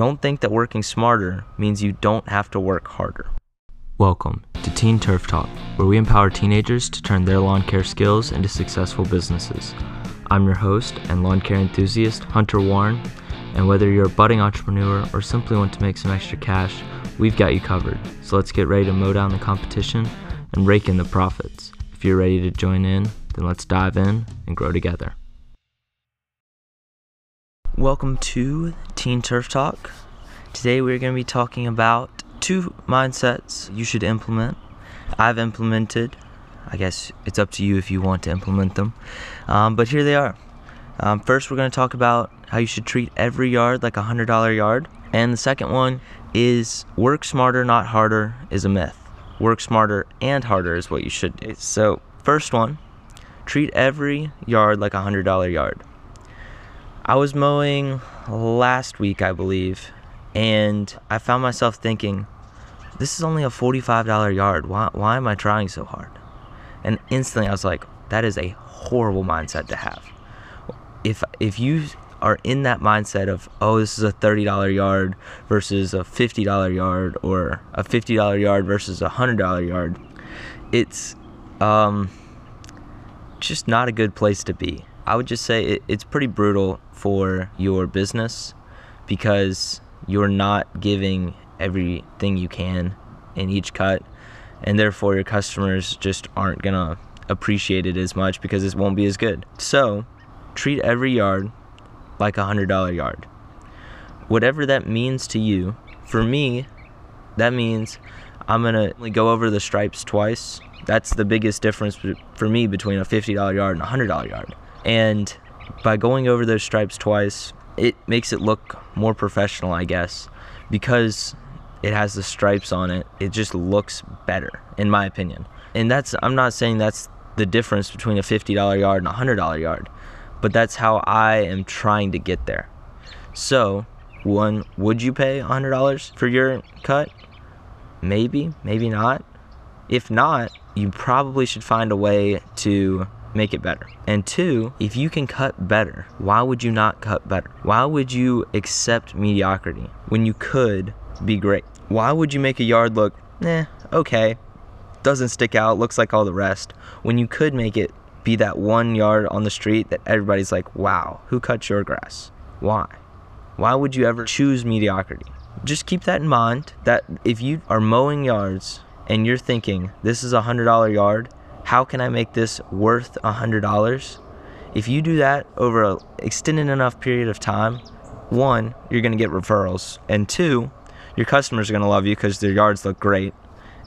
Don't think that working smarter means you don't have to work harder. Welcome to Teen Turf Talk, where we empower teenagers to turn their lawn care skills into successful businesses. I'm your host and lawn care enthusiast, Hunter Warren, and whether you're a budding entrepreneur or simply want to make some extra cash, we've got you covered. So let's get ready to mow down the competition and rake in the profits. If you're ready to join in, then let's dive in and grow together. Welcome to Teen Turf Talk. Today we're going to be talking about two mindsets you should implement. I've implemented. I guess it's up to you if you want to implement them. Um, but here they are. Um, first, we're going to talk about how you should treat every yard like a $100 yard. And the second one is work smarter, not harder, is a myth. Work smarter and harder is what you should do. So, first one, treat every yard like a $100 yard. I was mowing last week, I believe, and I found myself thinking, this is only a $45 yard. Why, why am I trying so hard? And instantly I was like, that is a horrible mindset to have. If, if you are in that mindset of, oh, this is a $30 yard versus a $50 yard or a $50 yard versus a $100 yard, it's um, just not a good place to be. I would just say it, it's pretty brutal for your business because you're not giving everything you can in each cut, and therefore your customers just aren't gonna appreciate it as much because it won't be as good. So, treat every yard like a hundred dollar yard. Whatever that means to you, for me, that means I'm gonna go over the stripes twice. That's the biggest difference for me between a $50 yard and a $100 yard. And by going over those stripes twice, it makes it look more professional, I guess, because it has the stripes on it. It just looks better, in my opinion. And that's, I'm not saying that's the difference between a $50 yard and a $100 yard, but that's how I am trying to get there. So, one, would you pay $100 for your cut? Maybe, maybe not. If not, you probably should find a way to make it better. And two, if you can cut better, why would you not cut better? Why would you accept mediocrity when you could be great? Why would you make a yard look, eh, okay, doesn't stick out, looks like all the rest, when you could make it be that one yard on the street that everybody's like, wow, who cut your grass? Why? Why would you ever choose mediocrity? Just keep that in mind that if you are mowing yards and you're thinking, this is a $100 yard, how can I make this worth a $100? If you do that over an extended enough period of time, one, you're going to get referrals, and two, your customers are going to love you because their yards look great,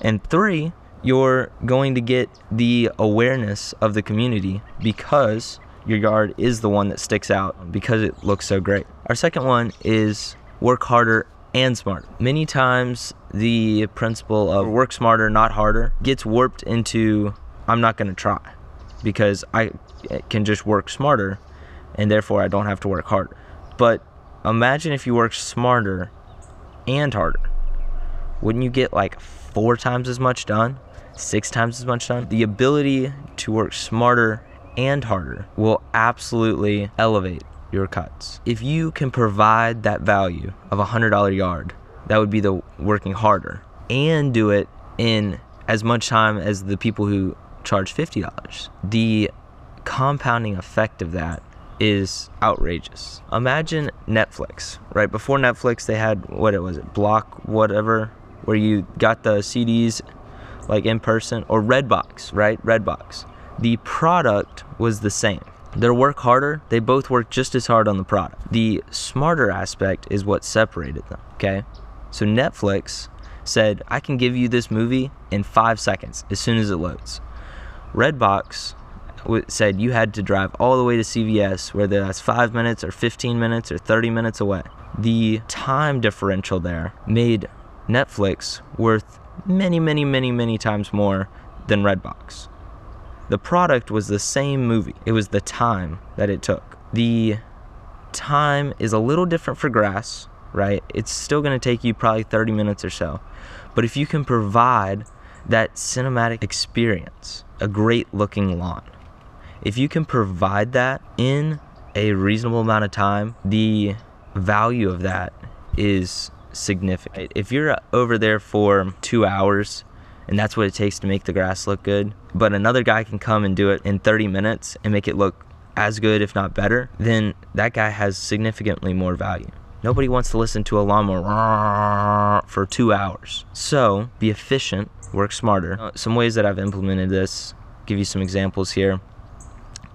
and three, you're going to get the awareness of the community because your yard is the one that sticks out because it looks so great. Our second one is work harder and smart. Many times, the principle of work smarter, not harder, gets warped into I'm not going to try because I can just work smarter and therefore I don't have to work harder. But imagine if you work smarter and harder. Wouldn't you get like four times as much done? Six times as much done? The ability to work smarter and harder will absolutely elevate your cuts. If you can provide that value of a $100 yard, that would be the working harder and do it in as much time as the people who charge $50. The compounding effect of that is outrageous. Imagine Netflix, right? Before Netflix, they had what it was, it Block, whatever, where you got the CDs like in person, or Redbox, right? Redbox. The product was the same. Their work harder, they both work just as hard on the product. The smarter aspect is what separated them, okay? So Netflix said, I can give you this movie in five seconds as soon as it loads. Redbox said you had to drive all the way to CVS, whether that's five minutes or 15 minutes or 30 minutes away. The time differential there made Netflix worth many, many, many, many times more than Redbox. The product was the same movie, it was the time that it took. The time is a little different for grass, right? It's still going to take you probably 30 minutes or so. But if you can provide that cinematic experience, a great looking lawn. If you can provide that in a reasonable amount of time, the value of that is significant. If you're over there for two hours and that's what it takes to make the grass look good, but another guy can come and do it in 30 minutes and make it look as good, if not better, then that guy has significantly more value. Nobody wants to listen to a lawnmower for two hours. So be efficient, work smarter. Uh, some ways that I've implemented this, give you some examples here.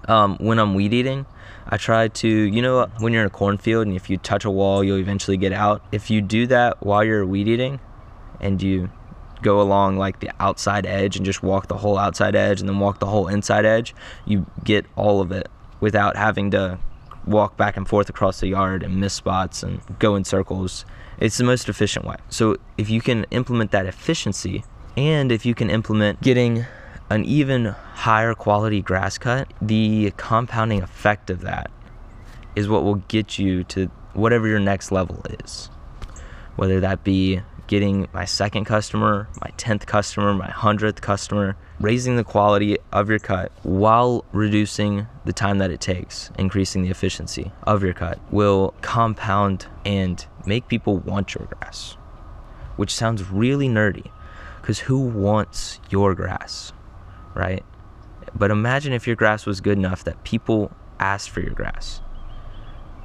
Um, when I'm weed eating, I try to, you know, when you're in a cornfield and if you touch a wall, you'll eventually get out. If you do that while you're weed eating and you go along like the outside edge and just walk the whole outside edge and then walk the whole inside edge, you get all of it without having to walk back and forth across the yard and miss spots and go in circles. It's the most efficient way. So if you can implement that efficiency and if you can implement getting an even higher quality grass cut, the compounding effect of that is what will get you to whatever your next level is. Whether that be getting my second customer, my 10th customer, my 100th customer, raising the quality of your cut while reducing the time that it takes, increasing the efficiency of your cut will compound and make people want your grass. Which sounds really nerdy because who wants your grass, right? But imagine if your grass was good enough that people asked for your grass.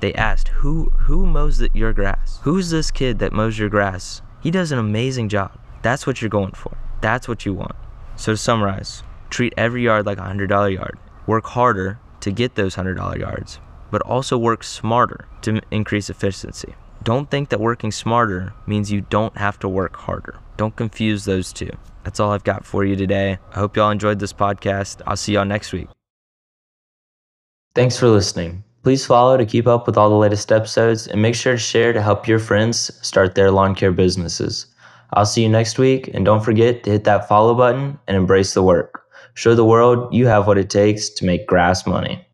They asked, "Who who mows the, your grass? Who's this kid that mows your grass he does an amazing job. That's what you're going for. That's what you want. So to summarize, treat every yard like a $100 yard. Work harder to get those $100 yards, but also work smarter to increase efficiency. Don't think that working smarter means you don't have to work harder. Don't confuse those two. That's all I've got for you today. I hope y'all enjoyed this podcast. I'll see y'all next week. Thanks for listening. Please follow to keep up with all the latest episodes and make sure to share to help your friends start their lawn care businesses. I'll see you next week, and don't forget to hit that follow button and embrace the work. Show the world you have what it takes to make grass money.